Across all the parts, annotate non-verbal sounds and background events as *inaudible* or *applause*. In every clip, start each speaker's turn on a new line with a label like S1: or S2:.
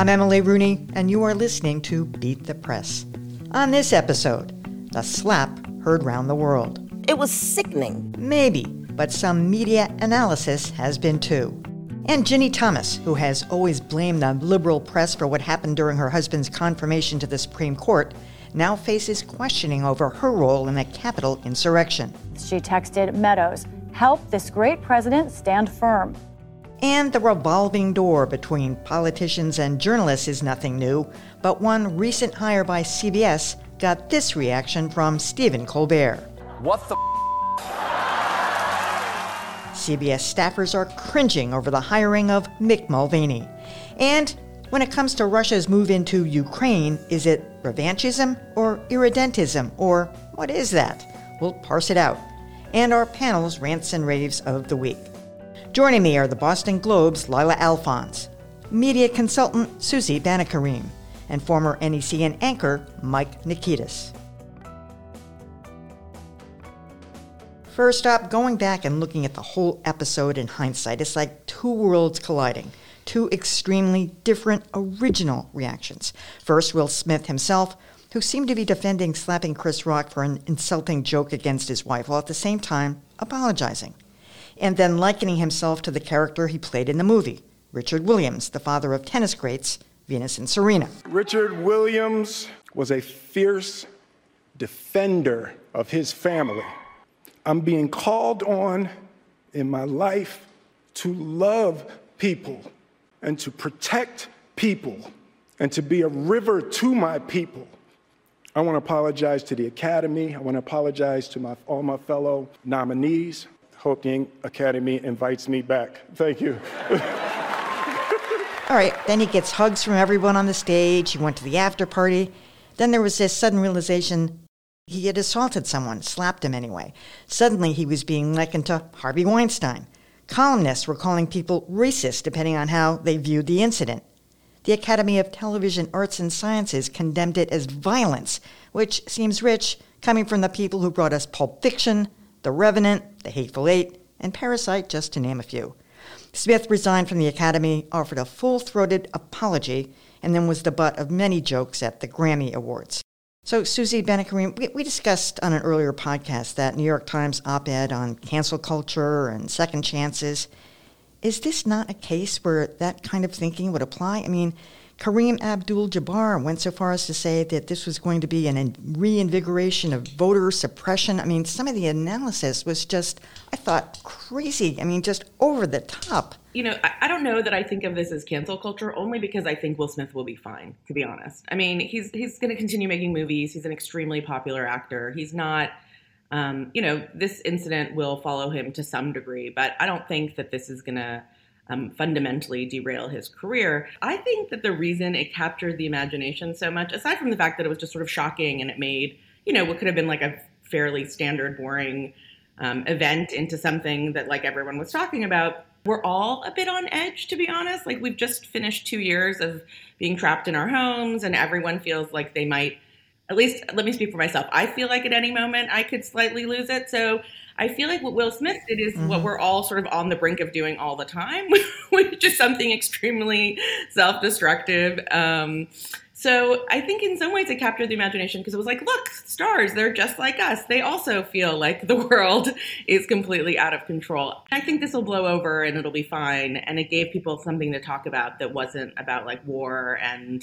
S1: I'm Emily Rooney, and you are listening to Beat the Press. On this episode, the slap heard round the world.
S2: It was sickening.
S1: Maybe, but some media analysis has been too. And Ginni Thomas, who has always blamed the liberal press for what happened during her husband's confirmation to the Supreme Court, now faces questioning over her role in the Capitol insurrection.
S3: She texted Meadows, Help this great president stand firm.
S1: And the revolving door between politicians and journalists is nothing new, but one recent hire by CBS got this reaction from Stephen Colbert.
S4: What the?
S1: CBS staffers are cringing over the hiring of Mick Mulvaney. And when it comes to Russia's move into Ukraine, is it revanchism or irredentism, or what is that? We'll parse it out. And our panel's rants and raves of the week. Joining me are the Boston Globe's Lylah Alphonse, media consultant Susie Banikarim, and former NECN anchor Mike Nikitas. First up, going back and looking at the whole episode in hindsight, it's like two worlds colliding, two extremely different original reactions. First, Will Smith himself, who seemed to be defending slapping Chris Rock for an insulting joke against his wife, while at the same time apologizing and then likening himself to the character he played in the movie, Richard Williams, the father of tennis greats Venus and Serena.
S5: Richard Williams was a fierce defender of his family. I'm being called on in my life to love people and to protect people and to be a river to my people. I want to apologize to the Academy. I want to apologize to my, all my fellow nominees. The Academy invites me back. Thank you. *laughs*
S1: All right, then he gets hugs from everyone on the stage. He went to the after party. Then there was this sudden realization he had assaulted someone, slapped him anyway. Suddenly he was being likened to Harvey Weinstein. Columnists were calling people racist depending on how they viewed the incident. The Academy of Television Arts and Sciences condemned it as violence, which seems rich coming from the people who brought us Pulp Fiction, the Revenant, The Hateful Eight, and Parasite, just to name a few. Smith resigned from the Academy, offered a full throated apology, and then was the butt of many jokes at the Grammy Awards. So, Susie Banikarim, we, we discussed on an earlier podcast that New York Times op ed on cancel culture and second chances. Is this not a case where that kind of thinking would apply? I mean, Kareem Abdul Jabbar went so far as to say that this was going to be an reinvigoration of voter suppression. I mean, some of the analysis was just, I thought, crazy. I mean, just over the top.
S6: You know, I, I don't know that I think of this as cancel culture only because I think Will Smith will be fine, to be honest. I mean, he's he's going to continue making movies. He's an extremely popular actor. He's not. Um, you know, this incident will follow him to some degree, but I don't think that this is going to um, fundamentally derail his career. I think that the reason it captured the imagination so much, aside from the fact that it was just sort of shocking and it made, you know, what could have been like a fairly standard, boring um, event into something that like everyone was talking about, we're all a bit on edge, to be honest. Like we've just finished two years of being trapped in our homes, and everyone feels like they might. At least, let me speak for myself. I feel like at any moment I could slightly lose it. So I feel like what Will Smith did is mm-hmm. what we're all sort of on the brink of doing all the time, *laughs* which is something extremely self destructive. Um, so I think in some ways it captured the imagination because it was like, look, stars, they're just like us. They also feel like the *laughs* world is completely out of control. I think this will blow over and it'll be fine. And it gave people something to talk about that wasn't about like war and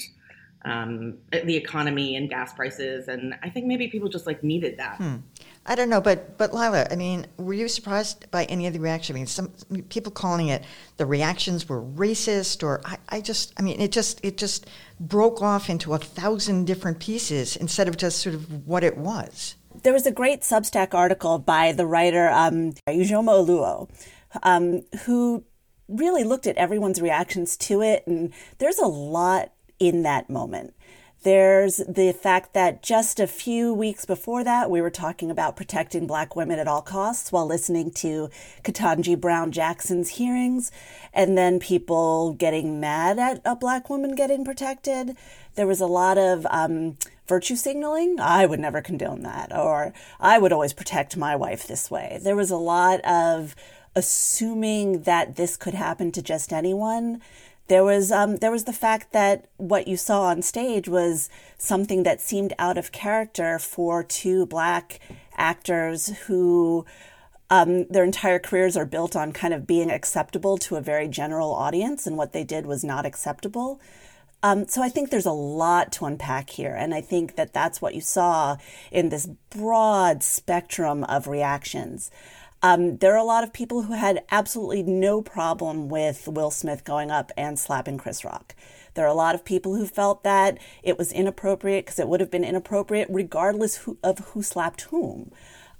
S6: um, the economy and gas prices. And I think maybe people just like needed that.
S1: Hmm. I don't know, but but Lylah, I mean, were you surprised by any of the reaction? I mean, some people calling it the reactions were racist, or I, I just, I mean, it just it just broke off into a thousand different pieces instead of just sort of what it was.
S7: There was a great Substack article by the writer um, Ijeoma Oluo, um, who really looked at everyone's reactions to it, and there's a lot in that moment. There's the fact that just a few weeks before that, we were talking about protecting black women at all costs while listening to Ketanji Brown Jackson's hearings, and then people getting mad at a black woman getting protected. There was a lot of um, virtue signaling. I would never condone that, or I would always protect my wife this way. There was a lot of assuming that this could happen to just anyone There was um, there was the fact that what you saw on stage was something that seemed out of character for two black actors who um, their entire careers are built on kind of being acceptable to a very general audience, and what they did was not acceptable. Um, so I think there's a lot to unpack here, and I think that that's what you saw in this broad spectrum of reactions. Um, there are a lot of people who had absolutely no problem with Will Smith going up and slapping Chris Rock. There are a lot of people who felt that it was inappropriate because it would have been inappropriate regardless who, of who slapped whom.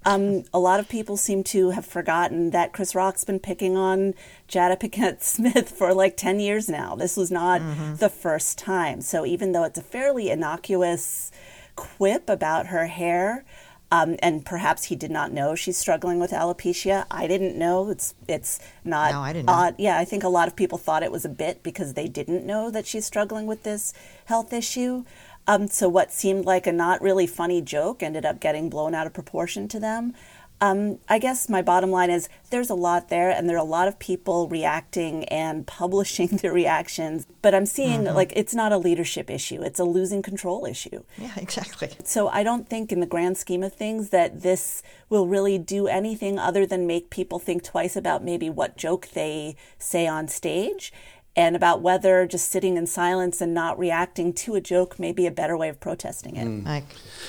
S7: Um, a lot of people seem to have forgotten that Chris Rock's been picking on Jada Pinkett *laughs* Smith for like 10 years now. This was not mm-hmm. the first time. So even though it's a fairly innocuous quip about her hair, um, and perhaps he did not know she's struggling with alopecia. I didn't know. It's it's not
S1: no, I didn't odd.
S7: Yeah, I think a lot of people thought it was a bit because they didn't know that she's struggling with this health issue. Um, so what seemed like a not really funny joke ended up getting blown out of proportion to them. Um, I guess my bottom line is there's a lot there, and there are a lot of people reacting and *laughs* publishing their reactions. But I'm seeing mm-hmm. like it's not a leadership issue; it's a losing control issue.
S1: Yeah, *laughs* exactly.
S7: So I don't think, in the grand scheme of things, that this will really do anything other than make people think twice about maybe what joke they say on stage and about whether just sitting in silence and not reacting to a joke may be a better way of protesting it. Mm.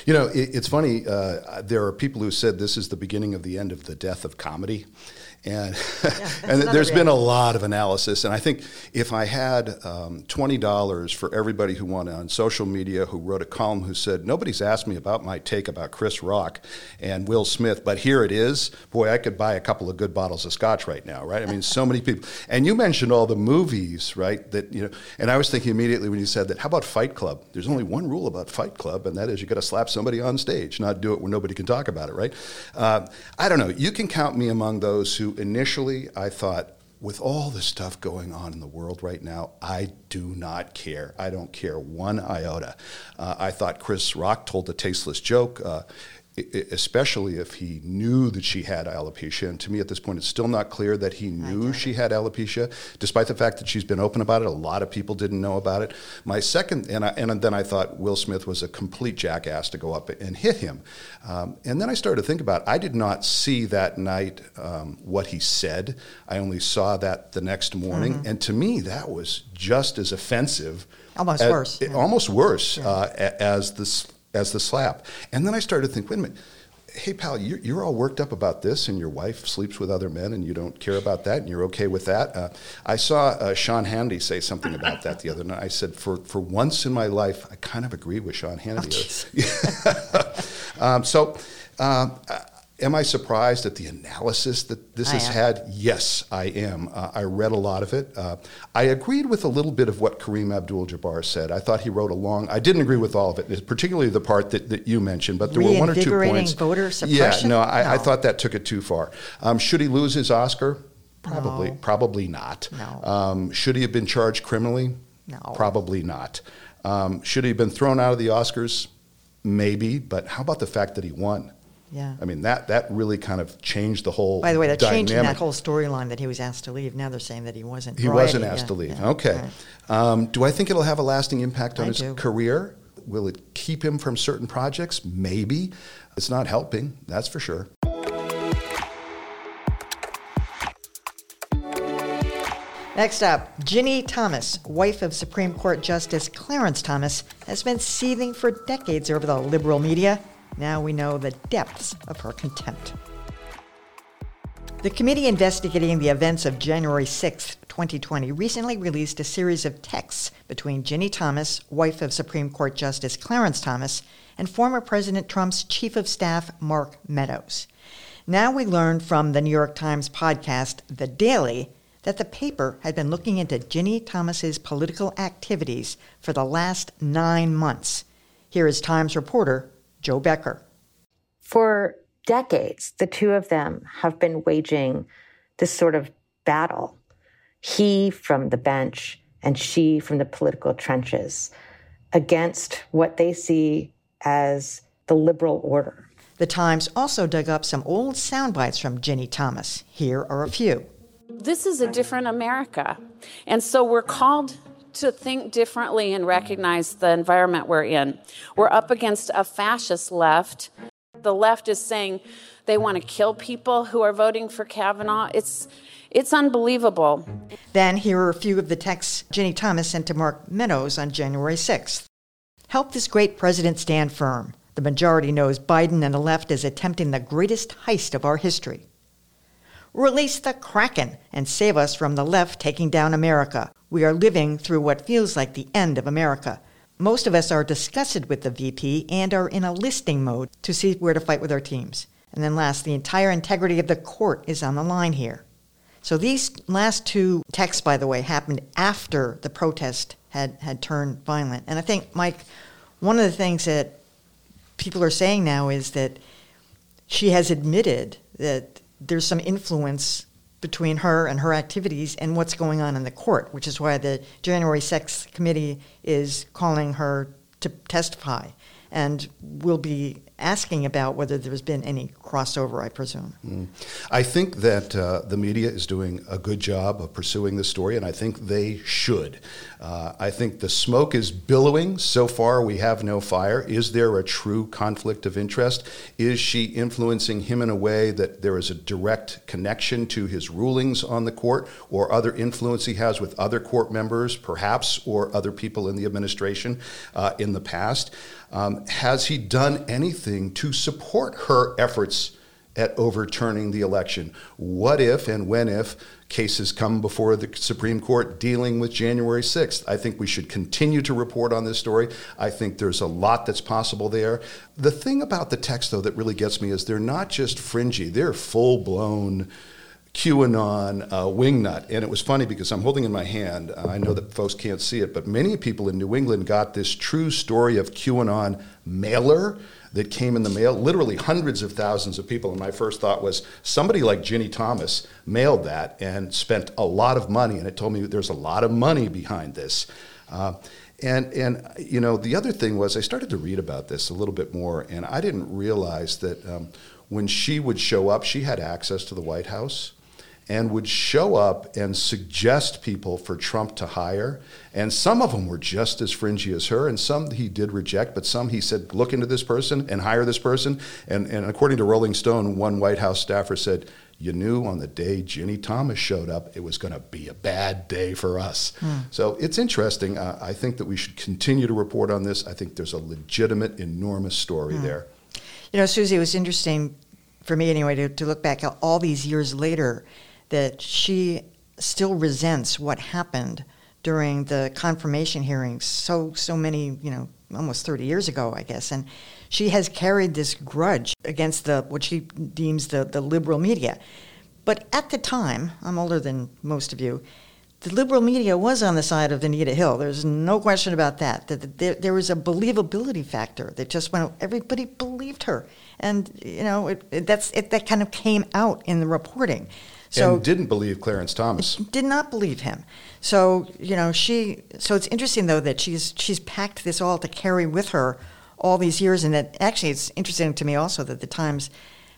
S2: You know, it, it's funny. Uh, there are people who said this is the beginning of the end of the death of comedy. And, yeah, *laughs* and there's been a lot of analysis. And I think if I had um, $20 for everybody who went on social media who wrote a column who said, Nobody's asked me about my take about Chris Rock and Will Smith, but here it is, boy, I could buy a couple of good bottles of scotch right now, right? I mean, so many people. And you mentioned all the movies, right? That, you know, and I was thinking immediately when you said that, how about Fight Club? There's only one rule about Fight Club, and that is you got to slap somebody on stage, not do it where nobody can talk about it, right? Uh, I don't know. You can count me among those who initially I thought, with all the stuff going on in the world right now, I do not care. I don't care one iota. Uh, I thought Chris Rock told a tasteless joke. Uh, especially if he knew that she had alopecia. And to me, at this point, it's still not clear that he knew she had alopecia, despite the fact that she's been open about it. A lot of people didn't know about it. My second, and, I, and then I thought Will Smith was a complete jackass to go up and hit him. Um, and then I started to think about, it. I did not see that night um, what he said. I only saw that the next morning, mm-hmm. and to me, that was just as offensive.
S1: Almost as, worse.
S2: Almost worse yeah. uh, as this as the slap. And then I started to think, wait a minute, hey pal, you're, you're, all worked up about this, and your wife sleeps with other men, and you don't care about that, and you're okay with that. Uh, I saw uh, Sean Hannity say something about that the other night. I said, for for once in my life, I kind of agree with Sean Hannity. *laughs* Oh, *laughs* um, so. Uh, Am I surprised at the analysis that this I has am. had? Yes, I am. Uh, I read a lot of it. Uh, I agreed with a little bit of what Kareem Abdul-Jabbar said. I thought he wrote a long. I didn't agree with all of it, particularly the part that, that you mentioned. But there were one or two points.
S1: voter suppression.
S2: Yeah, no, I, no. I thought that took it too far. Um, should he lose his Oscar? Probably,
S1: no.
S2: probably not.
S1: No.
S2: Um, should he have been charged criminally?
S1: No.
S2: Probably not. Um, should he have been thrown out of the Oscars? Maybe. But how about the fact that he won?
S1: Yeah.
S2: I mean, that, that really kind of changed the whole
S1: By the way, they're
S2: dynamic.
S1: changing that whole storyline that he was asked to leave. Now they're saying that he wasn't.
S2: He
S1: Variety,
S2: wasn't asked
S1: yeah,
S2: to leave.
S1: yeah,
S2: okay.
S1: right.
S2: Um, do I think it'll have a lasting impact on
S1: I
S2: his
S1: do.
S2: career? Will it keep him from certain projects? Maybe. It's not helping, that's for sure.
S1: Next up, Ginni Thomas, wife of Supreme Court Justice Clarence Thomas, has been seething for decades over the liberal media. Now we know the depths of her contempt. The committee investigating the events of January 6, 2020, recently released a series of texts between Ginni Thomas, wife of Supreme Court Justice Clarence Thomas, and former President Trump's chief of staff, Mark Meadows. Now we learn from the New York Times podcast, The Daily, that the paper had been looking into Ginni Thomas's political activities for the last nine months. Here is Times reporter Jo Becker.
S4: For decades, the two of them have been waging this sort of battle. He from the bench and she from the political trenches against what they see as the liberal order.
S1: The Times also dug up some old sound bites from Ginni Thomas. Here are a few.
S8: This is a different America. And so we're called to think differently and recognize the environment we're in. We're up against a fascist left. The left is saying they want to kill people who are voting for Kavanaugh. It's it's unbelievable.
S1: Then here are a few of the texts Ginni Thomas sent to Mark Meadows on January 6th. Help this great president stand firm. The majority knows Biden and the left is attempting the greatest heist of our history. Release the Kraken and save us from the left taking down America. We are living through what feels like the end of America. Most of us are disgusted with the VP and are in a listing mode to see where to fight with our teams. And then last, the entire integrity of the court is on the line here. So these last two texts, by the way, happened after the protest had, had turned violent. And I think, Mike, one of the things that people are saying now is that she has admitted that there's some influence between her and her activities and what's going on in the court, which is why the January 6th committee is calling her to testify and we'll be asking about whether there's been any crossover, I presume. Mm.
S2: I think that uh, the media is doing a good job of pursuing this story, and I think they should. Uh, I think the smoke is billowing. So far, we have no fire. Is there a true conflict of interest? Is she influencing him in a way that there is a direct connection to his rulings on the court or other influence he has with other court members, perhaps, or other people in the administration uh, in the past? Um, has he done anything to support her efforts at overturning the election? What if and when if cases come before the Supreme Court dealing with January 6th? I think we should continue to report on this story. I think there's a lot that's possible there. The thing about the text, though, that really gets me is they're not just fringy, they're full blown QAnon uh, wingnut. And it was funny because I'm holding in my hand, uh, I know that folks can't see it, but many people in New England got this true story of QAnon mailer that came in the mail, literally hundreds of thousands of people. And my first thought was somebody like Ginni Thomas mailed that and spent a lot of money. And it told me there's a lot of money behind this. Uh, and, and you know, the other thing was I started to read about this a little bit more, and I didn't realize that um, when she would show up, she had access to the White House and would show up and suggest people for Trump to hire. And some of them were just as fringy as her, and some he did reject, but some he said, look into this person and hire this person. And, and according to Rolling Stone, one White House staffer said, you knew on the day Ginni Thomas showed up, it was going to be a bad day for us. Hmm. So it's interesting. Uh, I think that we should continue to report on this. I think there's a legitimate, enormous story hmm. there.
S1: You know, Susie, it was interesting for me anyway to, to look back all these years later that she still resents what happened during the confirmation hearings so so many you know almost 30 years ago i guess and she has carried this grudge against the what she deems the, the liberal media but at the time i'm older than most of you the liberal media was on the side of Anita Hill. There's no question about that. That there, there was a believability factor that just went. Everybody believed her, and you know it, it, that's it, that kind of came out in the reporting.
S2: So and didn't believe Clarence Thomas.
S1: Did not believe him. So you know she. So it's interesting though that she's she's packed this all to carry with her all these years, and that actually it's interesting to me also that the Times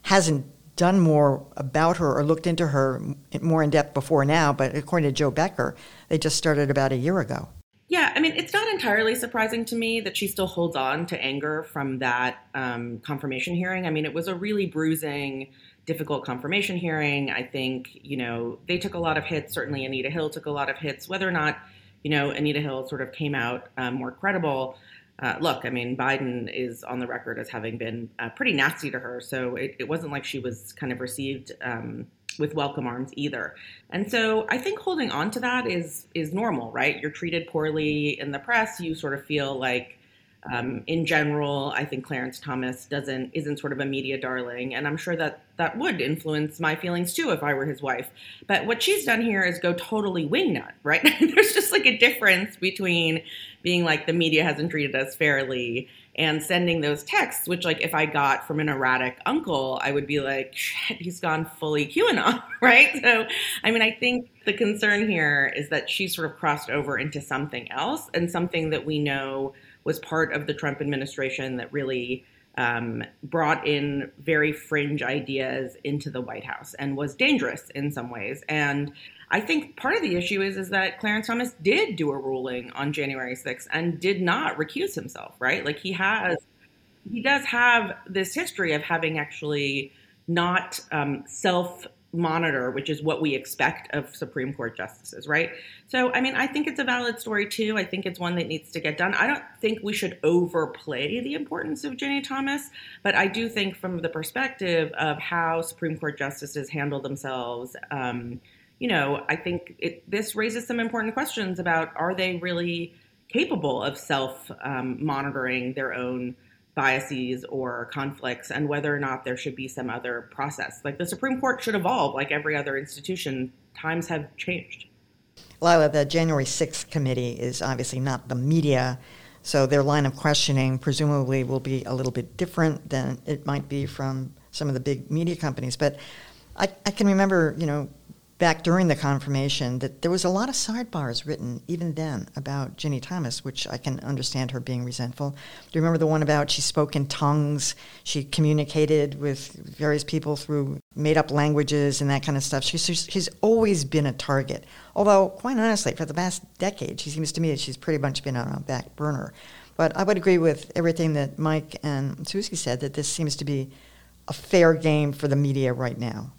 S1: hasn't done more about her or looked into her more in depth before now. But according to Jo Becker, they just started about a year ago.
S6: Yeah, I mean, it's not entirely surprising to me that she still holds on to anger from that um, confirmation hearing. I mean, it was a really bruising difficult confirmation hearing. I think, you know, they took a lot of hits. Certainly Anita Hill took a lot of hits. Whether or not, you know, Anita Hill sort of came out um, more credible. Uh, look, I mean, Biden is on the record as having been uh, pretty nasty to her. So it, it, wasn't like she was kind of received um, with welcome arms either. And so I think holding on to that is is normal, right? You're treated poorly in the press. You sort of feel like um, in general, I think Clarence Thomas doesn't isn't sort of a media darling, and I'm sure that that would influence my feelings too if I were his wife. But what she's done here is go totally wingnut, right? *laughs* There's just like a difference between being like the media hasn't treated us fairly and sending those texts, which like if I got from an erratic uncle, I would be like, shit, he's gone fully QAnon, *laughs* right? So, I mean, I think the concern here is that she's sort of crossed over into something else and something that we know was part of the Trump administration that really um, brought in very fringe ideas into the White House and was dangerous in some ways. And I think part of the issue is is that Clarence Thomas did do a ruling on January 6th and did not recuse himself, right? Like he has, he does have this history of having actually not um, self monitor, which is what we expect of Supreme Court justices, right? So, I mean, I think it's a valid story too. I think it's one that needs to get done. I don't think we should overplay the importance of Ginni Thomas, but I do think from the perspective of how Supreme Court justices handle themselves, um, you know, I think it, this raises some important questions about are they really capable of self um, monitoring their own biases or conflicts and whether or not there should be some other process. Like the Supreme Court should evolve like every other institution. Times have changed.
S1: Lylah, the January 6th committee is obviously not the media, so their line of questioning presumably will be a little bit different than it might be from some of the big media companies. But I, I can remember, you know, back during the confirmation that there was a lot of sidebars written even then about Ginni Thomas, which I can understand her being resentful. Do you remember the one about she spoke in tongues? She communicated with various people through made up languages and that kind of stuff. She's, she's always been a target. Although, quite honestly, for the past decade, she seems to me that she's pretty much been on a back burner. But I would agree with everything that Mike and Susie said that this seems to be a fair game for the media right now.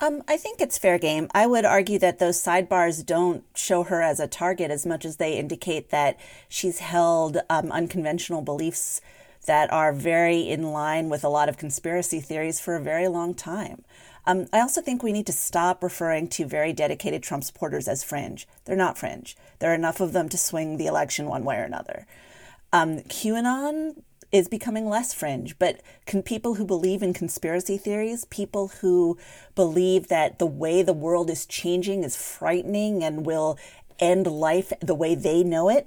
S7: Um, I think it's fair game. I would argue that those sidebars don't show her as a target as much as they indicate that she's held um, unconventional beliefs that are very in line with a lot of conspiracy theories for a very long time. Um, I also think we need to stop referring to very dedicated Trump supporters as fringe. They're not fringe. There are enough of them to swing the election one way or another. Um, QAnon is becoming less fringe. But can people who believe in conspiracy theories, people who believe that the way the world is changing is frightening and will end life the way they know it,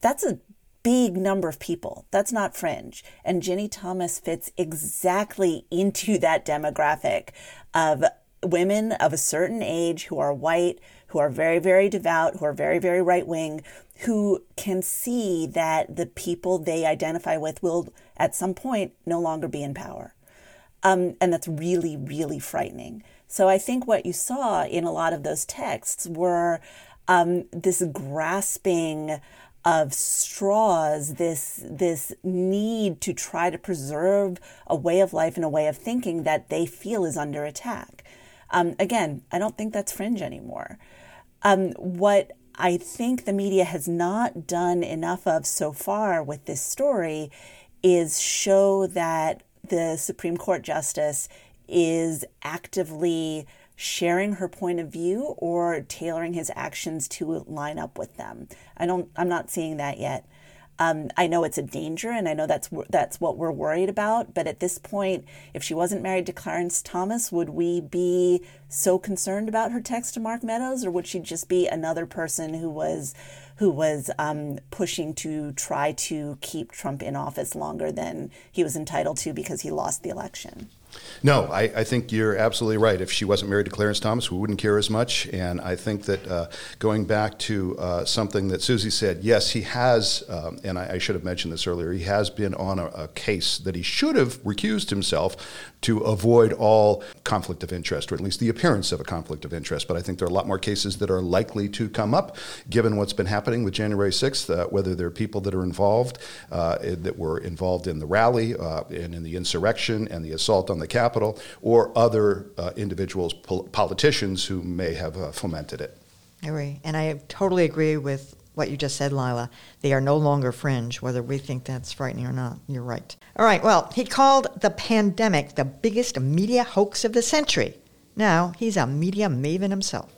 S7: that's a big number of people. That's not fringe. And Ginni Thomas fits exactly into that demographic of women of a certain age who are white, who are very, very devout, who are very, very right wing, who can see that the people they identify with will at some point no longer be in power. Um, and that's really, really frightening. So I think what you saw in a lot of those texts were um, this grasping of straws, this this need to try to preserve a way of life and a way of thinking that they feel is under attack. Um, again, I don't think that's fringe anymore. Um, what I think the media has not done enough of so far with this story is show that the Supreme Court justice is actively sharing her point of view or tailoring his actions to line up with them. I don't I'm not seeing that yet. Um, I know it's a danger, and I know that's that's what we're worried about. But at this point, if she wasn't married to Clarence Thomas, would we be so concerned about her text to Mark Meadows, or would she just be another person who was who was um, pushing to try to keep Trump in office longer than he was entitled to because he lost the election?
S2: No, I, I, think you're absolutely right. If she wasn't married to Clarence Thomas, we wouldn't care as much. And I think that uh, going back to uh, something that Susie said, yes, he has, um, and I, I, should have mentioned this earlier, he has been on a, a, case that he should have recused himself to avoid all conflict of interest, or at least the appearance of a conflict of interest. But I think there are a lot more cases that are likely to come up, given what's been happening with January 6th, uh, whether there are people that are involved, uh, that were involved in the rally uh, and in the insurrection and the assault on the Capitol, or other uh, individuals, pol- politicians who may have uh, fomented it.
S1: I agree. And I totally agree with what you just said, Lylah. They are no longer fringe, whether we think that's frightening or not. You're right. All right, well, he called the pandemic the biggest media hoax of the century. Now he's a media maven himself.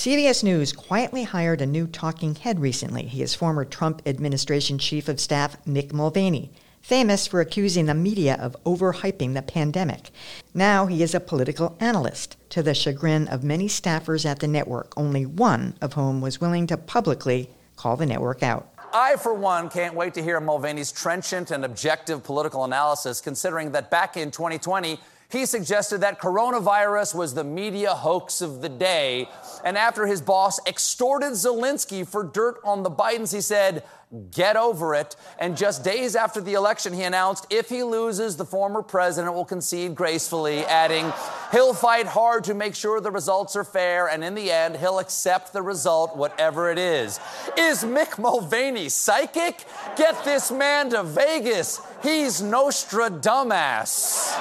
S1: CBS News quietly hired a new talking head recently. He is former Trump administration chief of staff Mick Mulvaney famous for accusing the media of overhyping the pandemic. Now he is a political analyst, to the chagrin of many staffers at the network, only one of whom was willing to publicly call the network out.
S9: I, for one, can't wait to hear Mulvaney's trenchant and objective political analysis, considering that back in 2020, He suggested that coronavirus was the media hoax of the day. And after his boss extorted Zelensky for dirt on the Bidens, he said, Get over it. And just days after the election, he announced if he loses, the former president will concede gracefully, adding, He'll fight hard to make sure the results are fair, and in the end, he'll accept the result, whatever it is. Is Mick Mulvaney psychic? Get this man to Vegas. He's Nostradamus.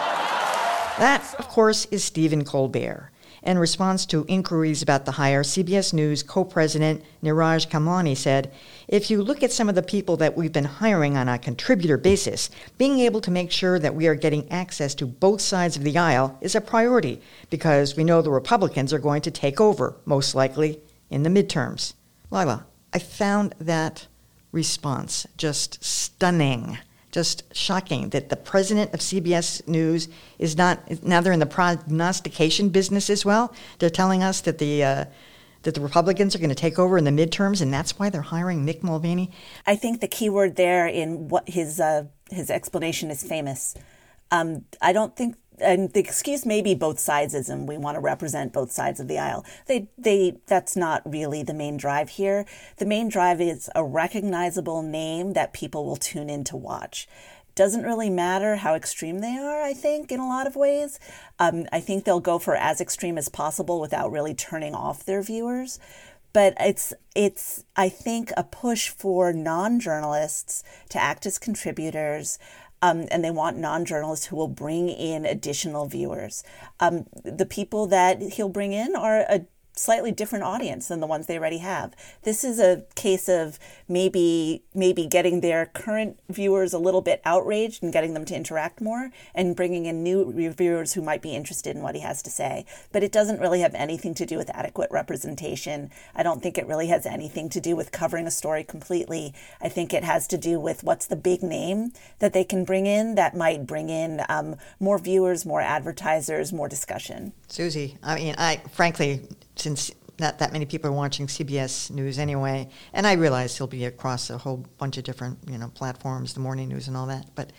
S1: That, of course, is Stephen Colbert. In response to inquiries about the hire, CBS News co president Neeraj Khemlani said If you look at some of the people that we've been hiring on a contributor basis, being able to make sure that we are getting access to both sides of the aisle is a priority because we know the Republicans are going to take over, most likely, in the midterms. Lylah, I found that response just stunning just shocking that the president of CBS News is not now they're in the prognostication business as well. They're telling us that the uh, that the Republicans are going to take over in the midterms, and that's why they're hiring Mick Mulvaney.
S7: I think the key word there in what his uh, his explanation is famous. Um, I don't think and the excuse may be both sidesism. We want to represent both sides of the aisle. They, they, that's not really the main drive here. The main drive is a recognizable name that people will tune in to watch. Doesn't really matter how extreme they are, I think, in a lot of ways. Um, I think they'll go for as extreme as possible without really turning off their viewers but it's it's I think a push for non-journalists to act as contributors, um, and they want non journalists who will bring in additional viewers. Um, the people that he'll bring in are a slightly different audience than the ones they already have. This is a case of maybe maybe getting their current viewers a little bit outraged and getting them to interact more and bringing in new viewers who might be interested in what he has to say. But it doesn't really have anything to do with adequate representation. I don't think it really has anything to do with covering a story completely. I think it has to do with what's the big name that they can bring in that might bring in um, more viewers, more advertisers, more discussion.
S1: Susie, I mean, I frankly since not that many people are watching CBS News anyway, and I realize he'll be across a whole bunch of different you know platforms, the morning news and all that. But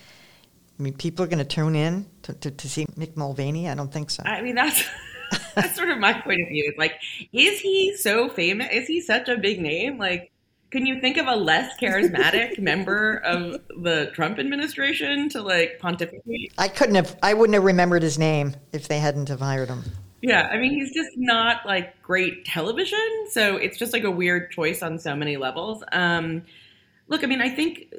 S1: I mean, people are going to tune in to, to, to, see Mick Mulvaney. I don't think so.
S6: I mean, that's *laughs* that's sort of my point of view. It's like, is he so famous? Is he such a big name? Like, can you think of a less charismatic *laughs* member of the Trump administration to like pontificate?
S1: I couldn't have. I wouldn't have remembered his name if they hadn't have hired him.
S6: Yeah, I mean, he's just not like great television, so it's just like a weird choice on so many levels. Um, look, I mean, I think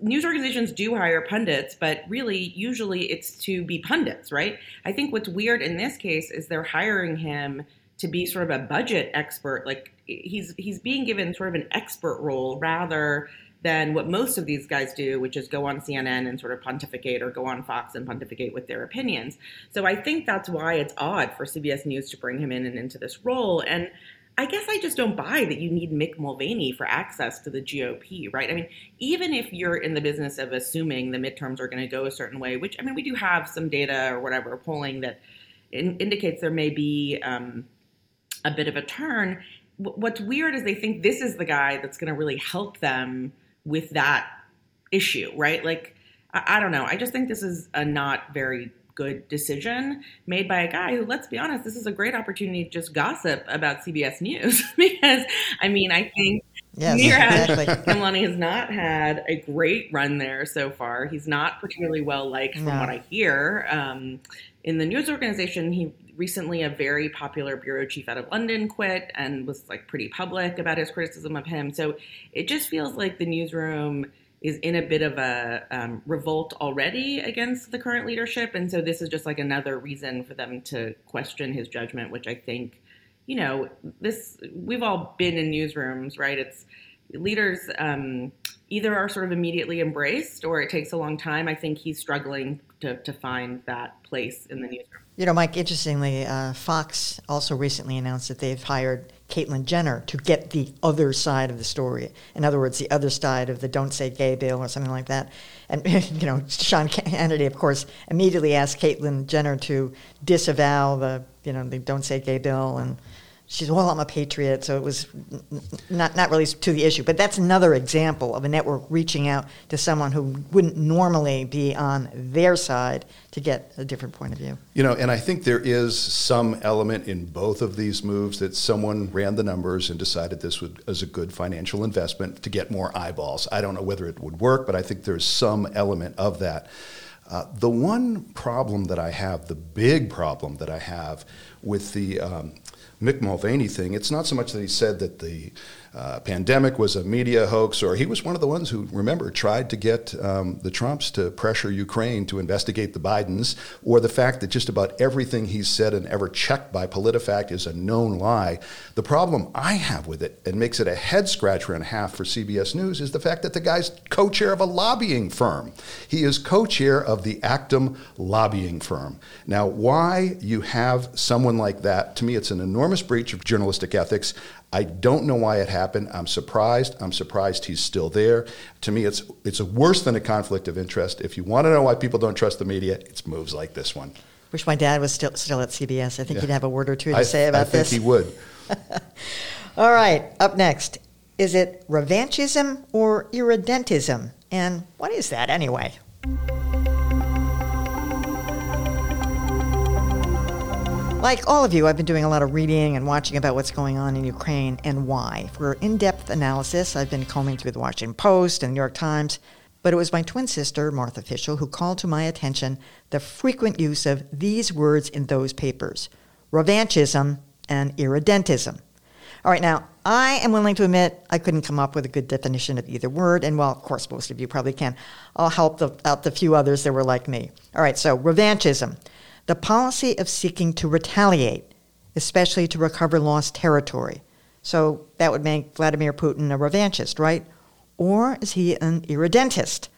S6: news organizations do hire pundits, but really, usually it's to be pundits, right? I think what's weird in this case is they're hiring him to be sort of a budget expert. Like he's he's being given sort of an expert role rather than what most of these guys do, which is go on CNN and sort of pontificate or go on Fox and pontificate with their opinions. So I think that's why it's odd for CBS News to bring him in and into this role. And I guess I just don't buy that you need Mick Mulvaney for access to the GOP, right? I mean, even if you're in the business of assuming the midterms are going to go a certain way, which I mean, we do have some data or whatever polling that in, indicates there may be um, a bit of a turn. What's weird is they think this is the guy that's going to really help them with that issue, right? Like, I, I don't know. I just think this is a not very good decision made by a guy who, let's be honest, this is a great opportunity to just gossip about CBS News *laughs* because, I mean, I think yes, Neeraj exactly. Khemlani has not had a great run there so far. He's not particularly well liked from no. what I hear. Um, in the news organization, he recently a very popular bureau chief out of London quit and was like pretty public about his criticism of him. So it just feels like the newsroom is in a bit of a um, revolt already against the current leadership, and so this is just like another reason for them to question his judgment, which I think, you know, this we've all been in newsrooms, right? It's leaders um, either are sort of immediately embraced or it takes a long time. I think he's struggling to, to find that place in the newsroom.
S1: You know, Mike, interestingly, uh, Fox also recently announced that they've hired Caitlyn Jenner to get the other side of the story. In other words, the other side of the Don't Say Gay bill or something like that. And, *laughs* you know, Sean Hannity, of course, immediately asked Caitlyn Jenner to disavow the, you know, the Don't Say Gay bill and she's well i'm a patriot so it was not, not really to the issue. But that's another example of a network reaching out to someone who wouldn't normally be on their side to get a different point of view.
S2: You know and i think there is some element in both of these moves that someone ran the numbers and decided this was a good financial investment to get more eyeballs. I don't know whether it would work but i think there's some element of that. Uh, the one problem that I have, the big problem that I have with the um, Mick Mulvaney thing, it's not so much that he said that the uh, pandemic was a media hoax, or he was one of the ones who, remember, tried to get um, the Trumps to pressure Ukraine to investigate the Bidens, or the fact that just about everything he's said and ever checked by PolitiFact is a known lie. The problem I have with it, and makes it a head scratcher and a half for CBS News, is the fact that the guy's co chair of a lobbying firm. He is co chair of the Actum lobbying firm. Now, why you have someone like that, to me, it's an enormous breach of journalistic ethics. I don't know why it happened. I'm surprised. I'm surprised he's still there. To me, it's it's worse than a conflict of interest. If you want to know why people don't trust the media, it's moves like this one.
S1: Wish my dad was still still at CBS. I think yeah. he'd have a word or two to I, say about
S2: this. I think he would. *laughs*
S1: All right. Up next, is it revanchism or irredentism? And what is that anyway? Like all of you, I've been doing a lot of reading and watching about what's going on in Ukraine and why. For in depth analysis, I've been combing through the Washington Post and the New York Times, but it was my twin sister, Martha Fischel, who called to my attention the frequent use of these words in those papers revanchism and irredentism. All right, now, I am willing to admit I couldn't come up with a good definition of either word, and well, of course, most of you probably can. I'll help the, out the few others that were like me. All right, so revanchism the policy of seeking to retaliate, especially to recover lost territory. So that would make Vladimir Putin a revanchist, right? Or is he an irredentist,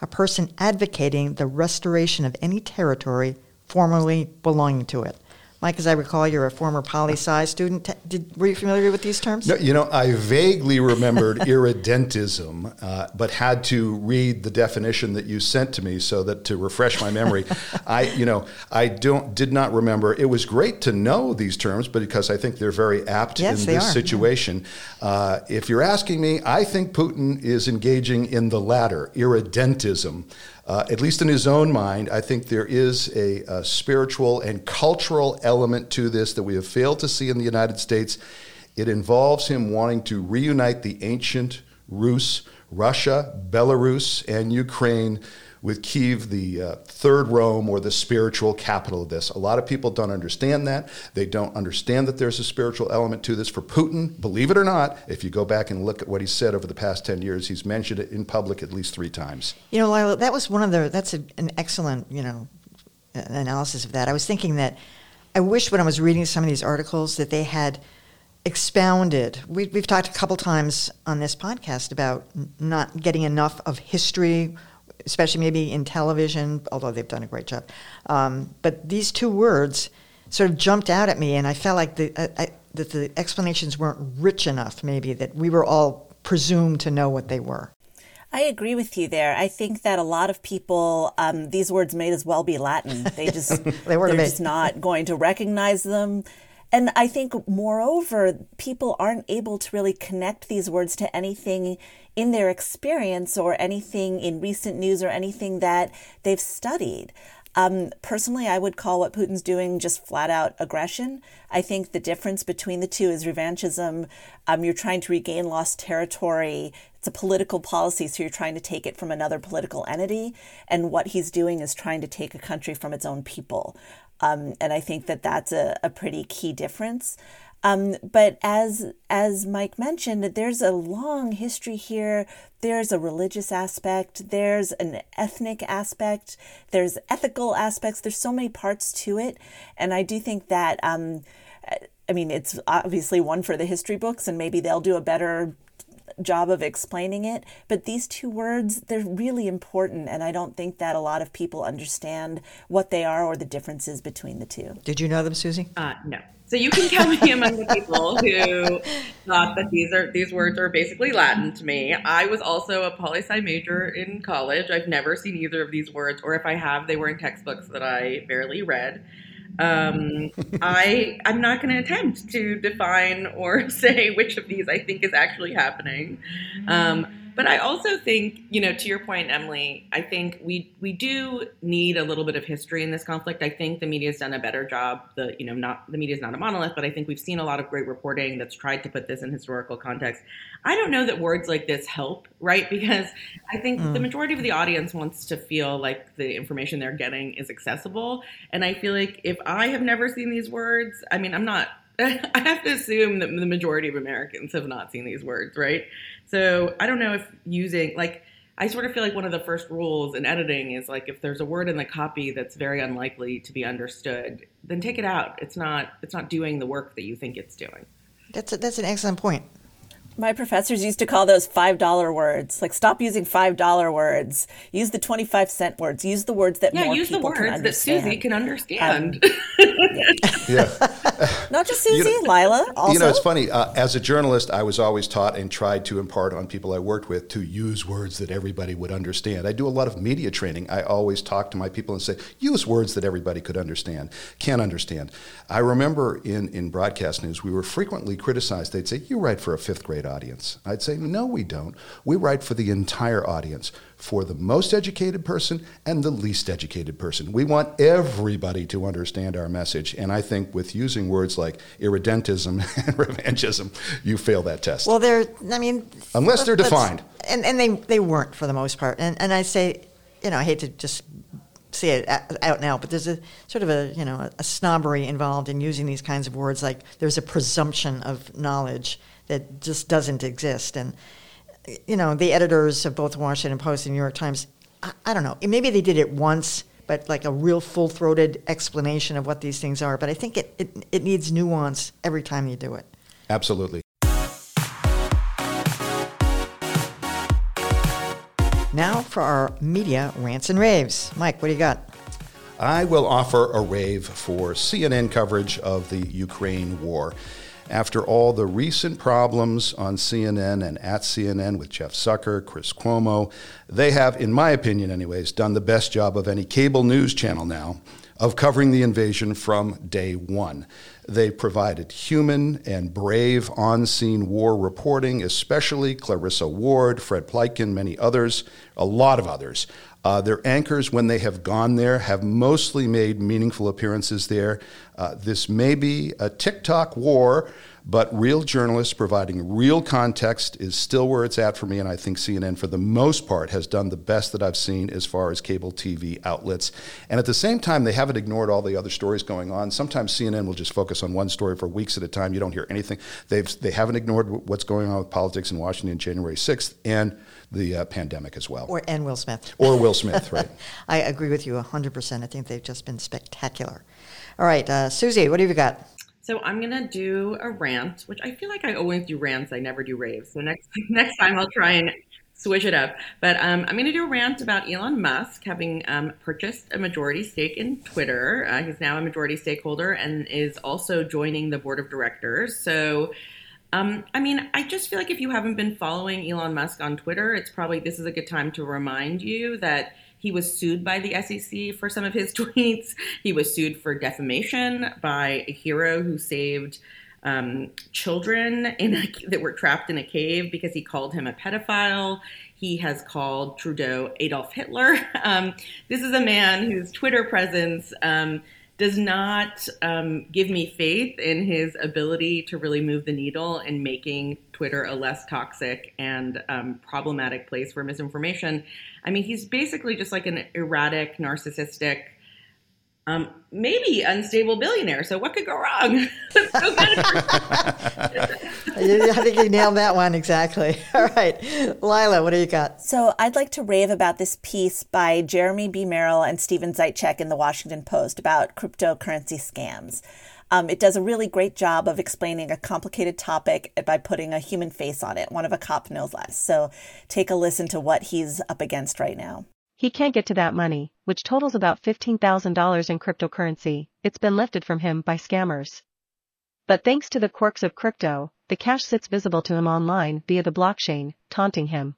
S1: a person advocating the restoration of any territory formerly belonging to it? Mike, as I recall, you're a former poli sci student. Did, were you familiar with these terms?
S2: No, you know, I vaguely remembered *laughs* irredentism, uh, but had to read the definition that you sent to me so that to refresh my memory. *laughs* I, you know, I don't did not remember. It was great to know these terms, but because I think they're very apt
S1: yes,
S2: in this
S1: are.
S2: situation. Uh, if you're asking me, I think Putin is engaging in the latter, irredentism uh, at least in his own mind, I think there is a, a, spiritual and cultural element to this that we have failed to see in the United States. It involves him wanting to reunite the ancient Rus, Russia, Belarus, and Ukraine with Kiev, the uh, third Rome or the spiritual capital of this. A lot of people don't understand that. They don't understand that there's a spiritual element to this. For Putin, believe it or not, if you go back and look at what he said over the past 10 years, he's mentioned it in public at least three times.
S1: You know, Lylah, that was one of the, that's a, an excellent, you know, analysis of that. I was thinking that I wish when I was reading some of these articles that they had expounded. We, have talked a couple times on this podcast about not getting enough of history especially maybe in television, although they've done a great job. Um, but these two words sort of jumped out at me, and I felt like the, uh, I, that the explanations weren't rich enough, maybe, that we were all presumed to know what they were.
S7: I agree with you there. I think that a lot of people, um, these words may as well be Latin. They just *laughs* they were they're just not going to recognize them. And I think, moreover, people aren't able to really connect these words to anything in their experience or anything in recent news or anything that they've studied. Um, personally, I would call what Putin's doing just flat out aggression. I think the difference between the two is revanchism. Um, you're trying to regain lost territory. It's a political policy, so you're trying to take it from another political entity. And what he's doing is trying to take a country from its own people. Um, and I think that that's a, a pretty key difference. Um, but as as Mike mentioned, there's a long history here. There's a religious aspect. There's an ethnic aspect. There's ethical aspects. There's so many parts to it, and I do think that. Um, I mean, it's obviously one for the history books, and maybe they'll do a better job of explaining it. But these two words, they're really important, and I don't think that a lot of people understand what they are or the differences between the two.
S1: Did you know them, Susie?
S6: Uh, no. So you can count me among the people who thought that these are these words are basically Latin to me. I was also a poli sci major in college. I've never seen either of these words, or if I have, they were in textbooks that I barely read. Um, I I'm not going to attempt to define or *laughs* say which of these I think is actually happening. Um, but I also think, you know, to your point, Emily, I think we we do need a little bit of history in this conflict. I think the media has done a better job. The you know not the media is not a monolith, but I think we've seen a lot of great reporting that's tried to put this in historical context. I don't know that words like this help, right? Because I think mm. the majority of the audience wants to feel like the information they're getting is accessible, and I feel like if I have never seen these words, I mean, I'm not *laughs* I have to assume that the majority of Americans have not seen these words, right? So I don't know if using like I sort of feel like one of the first rules in editing is like if there's a word in the copy that's very unlikely to be understood, then take it out. It's not it's not doing the work that you think it's doing.
S1: That's a, that's an excellent point.
S7: My professors used to call those $5 words. Like, stop using $5 words. Use the 25 cent words. Use the words that
S6: yeah,
S7: more
S6: use
S7: people
S6: the words
S7: that
S6: Susie can understand.
S7: Um, *laughs* yeah. *laughs* Not just Susie, you know, Lylah. Also.
S2: You know, it's funny. Uh, as a journalist, I was always taught and tried to impart on people I worked with to use words that everybody would understand. I do a lot of media training. I always talk to my people and say, use words that everybody could understand, can understand. I remember in, in broadcast news, we were frequently criticized. They'd say, You write for a fifth grade audience. I'd say, No, we don't. We write for the entire audience for the most educated person and the least educated person. We want everybody to understand our message. And I think with using words like irredentism *laughs* and revanchism, you fail that test.
S1: Well, they're, I mean,
S2: unless they're defined.
S1: And, and they, they weren't for the most part. And, and I say, you know, I hate to just say it out now, but there's a sort of a, you know, a snobbery involved in using these kinds of words like there's a presumption of knowledge that just doesn't exist. And, you know, the editors of both the Washington Post and New York Times, I, I don't know, maybe they did it once, but like a real full throated explanation of what these things are. But I think it, it, it needs nuance every time you do it.
S2: Absolutely.
S1: Now for our media rants and raves. Mike, what do you got?
S2: I will offer a rave for CNN coverage of the Ukraine war. After all the recent problems on CNN and at CNN with Jeff Zucker, Chris Cuomo, they have, in my opinion anyways, done the best job of any cable news channel now of covering the invasion from day one. They provided human and brave on scene war reporting, especially Clarissa Ward, Fred Pleitgen, many others, a lot of others. Uh, their anchors, when they have gone there, have mostly made meaningful appearances there. Uh, this may be a TikTok war, but real journalists providing real context is still where it's at for me. And I think CNN, for the most part, has done the best that I've seen as far as cable TV outlets. And at the same time, they haven't ignored all the other stories going on. Sometimes CNN will just focus on one story for weeks at a time. You don't hear anything. They've, they haven't ignored what's going on with politics in Washington January 6th. And the uh, pandemic as well.
S1: Or and Will Smith.
S2: Or Will Smith, right? *laughs*
S1: I agree with you 100%. I think they've just been spectacular. All right, uh, Susie, what have you got?
S6: So I'm gonna do a rant, which I feel like I always do rants. I never do raves. So next *laughs* next time I'll try and switch it up. But um, I'm going to do a rant about Elon Musk having um, purchased a majority stake in Twitter. Uh, he's now a majority stakeholder and is also joining the board of directors. So um, I mean, I just feel like if you haven't been following Elon Musk on Twitter, it's probably this is a good time to remind you that he was sued by the SEC for some of his *laughs* tweets. He was sued for defamation by a hero who saved um, children a, *laughs* that were trapped in a cave because he called him a pedophile. He has called Trudeau Adolf Hitler. *laughs* Um, this is a man whose Twitter presence um, does not um, give me faith in his ability to really move the needle in making Twitter a less toxic and um, problematic place for misinformation. I mean, he's basically just like an erratic, narcissistic, um, maybe unstable billionaire. So what could go wrong? *laughs* *laughs* *laughs*
S1: I think you nailed that one exactly. All right, Lylah, what do you got?
S7: So I'd like to rave about this piece by Jeremy B. Merrill and Steven Zeitchik in the Washington Post about cryptocurrency scams. Um, it does a really great job of explaining a complicated topic by putting a human face on it. One of a cop knows less. So take a listen to what he's up against right now.
S10: He can't get to that money, which totals about $15,000 in cryptocurrency. It's been lifted from him by scammers. But thanks to the quirks of crypto, the cash sits visible to him online via the blockchain, taunting him.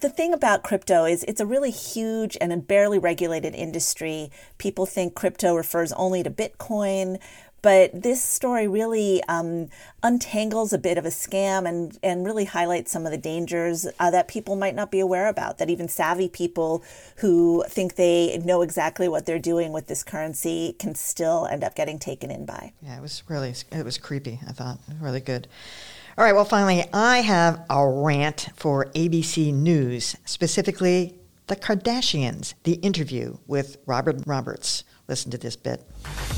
S7: the thing about crypto is it's a really huge and a barely regulated industry. People think crypto refers only to Bitcoin, but this story really um, untangles a bit of a scam and, and really highlights some of the dangers uh, that people might not be aware about, that even savvy people who think they know exactly what they're doing with this currency can still end up getting taken in by.
S1: Yeah, it was really, it was creepy, I thought. Really good. All right, well, finally, I have a rant for ABC News, specifically the Kardashians, the interview with Robin Roberts. Listen to this bit.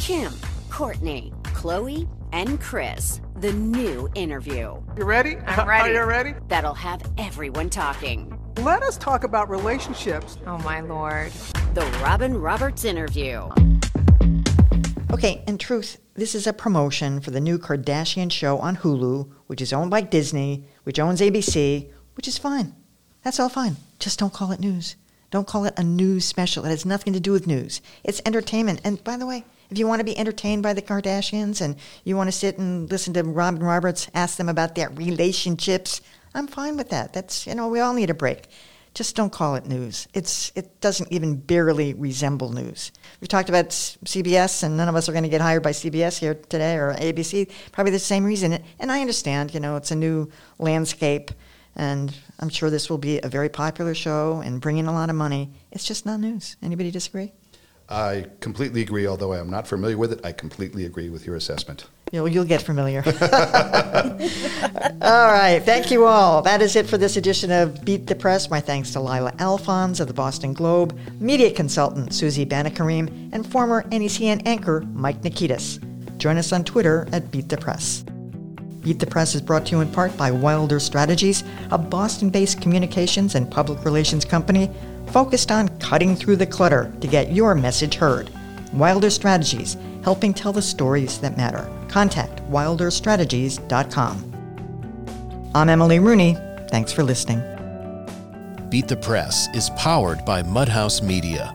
S11: Kim, Kourtney, Khloé, and Kris, the new interview.
S12: You ready?
S11: I'm *laughs* ready.
S12: Are you ready?
S11: That'll have everyone talking.
S12: Let us talk about relationships.
S11: Oh, my lord. The Robin Roberts interview.
S1: Okay, in truth, this is a promotion for the new Kardashian show on Hulu, which is owned by Disney, which owns ABC, which is fine. That's all fine. Just don't call it news. Don't call it a news special. It has nothing to do with news. It's entertainment. And by the way, if you want to be entertained by the Kardashians and you want to sit and listen to Robin Roberts ask them about their relationships, I'm fine with that. That's, you know, we all need a break just don't call it news. It's it doesn't even barely resemble news. We talked about CBS, and none of us are going to get hired by CBS here today or ABC. Probably the same reason. And I understand, you know, it's a new landscape, and I'm sure this will be a very popular show and bring in a lot of money. It's just not news. Anybody disagree?
S2: I completely agree. Although I am not familiar with it, I completely agree with your assessment.
S1: You'll, you'll get familiar. *laughs* all right. Thank you all. That is it for this edition of Beat the Press. My thanks to Lylah Alphonse of the Boston Globe, media consultant Susie Banikarim, and former NECN anchor Mike Nikitas. Join us on Twitter at Beat the Press. Beat the Press is brought to you in part by Wilder Strategies, a Boston based communications and public relations company focused on cutting through the clutter to get your message heard. Wilder Strategies, helping tell the stories that matter. Contact wilderstrategies.com. I'm Emily Rooney. Thanks for listening.
S13: Beat the Press is powered by Mudhouse Media